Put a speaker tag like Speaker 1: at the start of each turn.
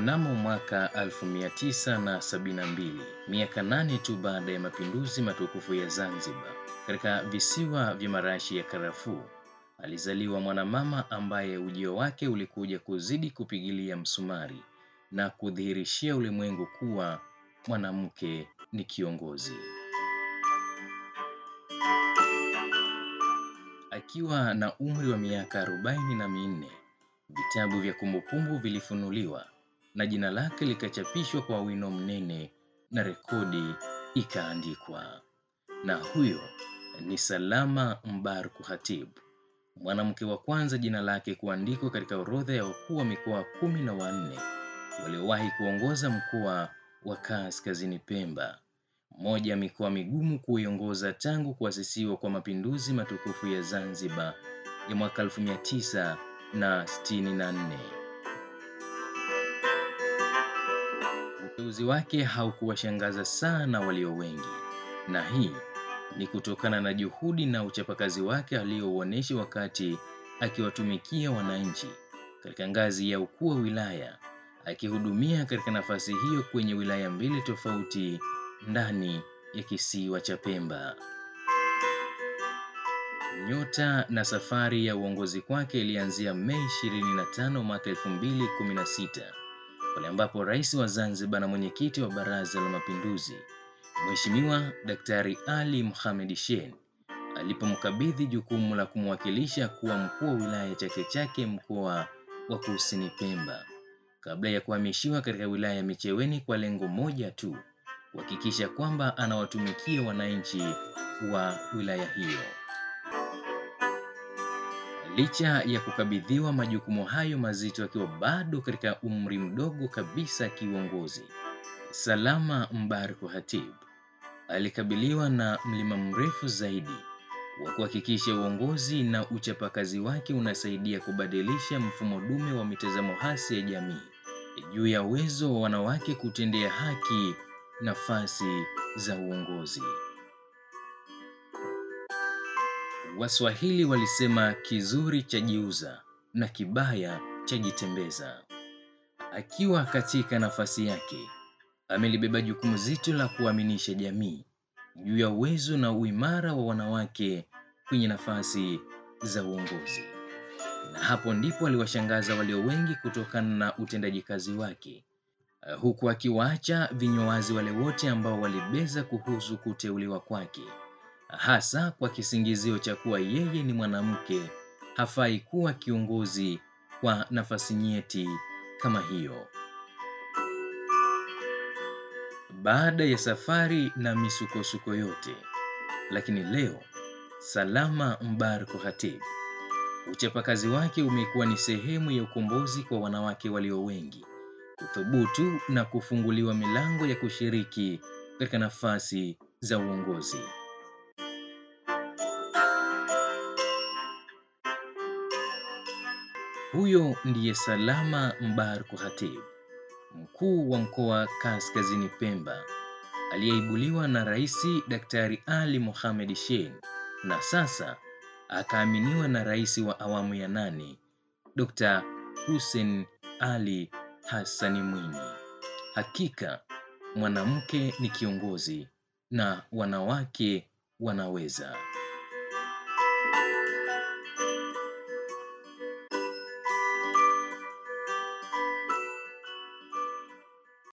Speaker 1: Mnamo mwaka 1972, miaka nane tu baada ya mapinduzi matukufu ya Zanzibar, katika visiwa vya marashi ya karafuu, alizaliwa mwanamama ambaye ujio wake ulikuja kuzidi kupigilia msumari na kudhihirishia ulimwengu kuwa mwanamke ni kiongozi. Akiwa na umri wa miaka arobaini na minne, vitabu vya kumbukumbu vilifunuliwa na jina lake likachapishwa kwa wino mnene na rekodi ikaandikwa. Na huyo ni Salama Mbarku Hatib, mwanamke wa kwanza jina lake kuandikwa katika orodha ya wakuu wa mikoa kumi na wanne waliowahi kuongoza mkoa wa Kaskazini Pemba, moja ya mikoa migumu kuiongoza tangu kuasisiwa kwa mapinduzi matukufu ya Zanzibar ya mwaka 1964. Uteuzi wake haukuwashangaza sana walio wengi, na hii ni kutokana na juhudi na uchapakazi wake aliouonyesha wakati akiwatumikia wananchi katika ngazi ya ukuu wa wilaya, akihudumia katika nafasi hiyo kwenye wilaya mbili tofauti ndani ya kisiwa cha Pemba. Nyota na safari ya uongozi kwake ilianzia Mei 25 mwaka 2016 pale ambapo Rais wa Zanzibar na mwenyekiti wa Baraza la Mapinduzi Mheshimiwa Daktari Ali Mohamed Shein alipomkabidhi jukumu la kumwakilisha kuwa mkuu wa wilaya Chake Chake mkoa wa Kusini Pemba kabla ya kuhamishiwa katika wilaya ya Micheweni kwa lengo moja tu, kuhakikisha kwamba anawatumikia wananchi wa wilaya hiyo. Licha ya kukabidhiwa majukumu hayo mazito akiwa bado katika umri mdogo kabisa kiuongozi, Salama Mbarku Hatib alikabiliwa na mlima mrefu zaidi wa kuhakikisha uongozi na uchapakazi wake unasaidia kubadilisha mfumo dume wa mitazamo hasi ya jamii juu ya uwezo wa wanawake kutendea haki nafasi za uongozi. Waswahili walisema kizuri chajiuza na kibaya chajitembeza. Akiwa katika nafasi yake, amelibeba jukumu zito la kuaminisha jamii juu ya uwezo na uimara wa wanawake kwenye nafasi za uongozi. Na hapo ndipo aliwashangaza walio wengi kutokana na utendaji kazi wake, huku akiwaacha vinywa wazi wale wote ambao walibeza kuhusu kuteuliwa kwake, hasa kwa kisingizio cha kuwa yeye ni mwanamke, hafai kuwa kiongozi kwa nafasi nyeti kama hiyo. Baada ya safari na misukosuko yote, lakini leo Salama Mbarku Hatib, uchapakazi wake umekuwa ni sehemu ya ukombozi kwa wanawake walio wengi kuthubutu na kufunguliwa milango ya kushiriki katika nafasi za uongozi. Huyo ndiye Salama Mbarku Hatib, mkuu wa mkoa Kaskazini Pemba, aliyeibuliwa na Rais Daktari Ali Mohamed Shein na sasa akaaminiwa na Rais wa awamu ya nane Dr. Hussein Ali Hassani Mwinyi. Hakika mwanamke ni kiongozi na wanawake wanaweza.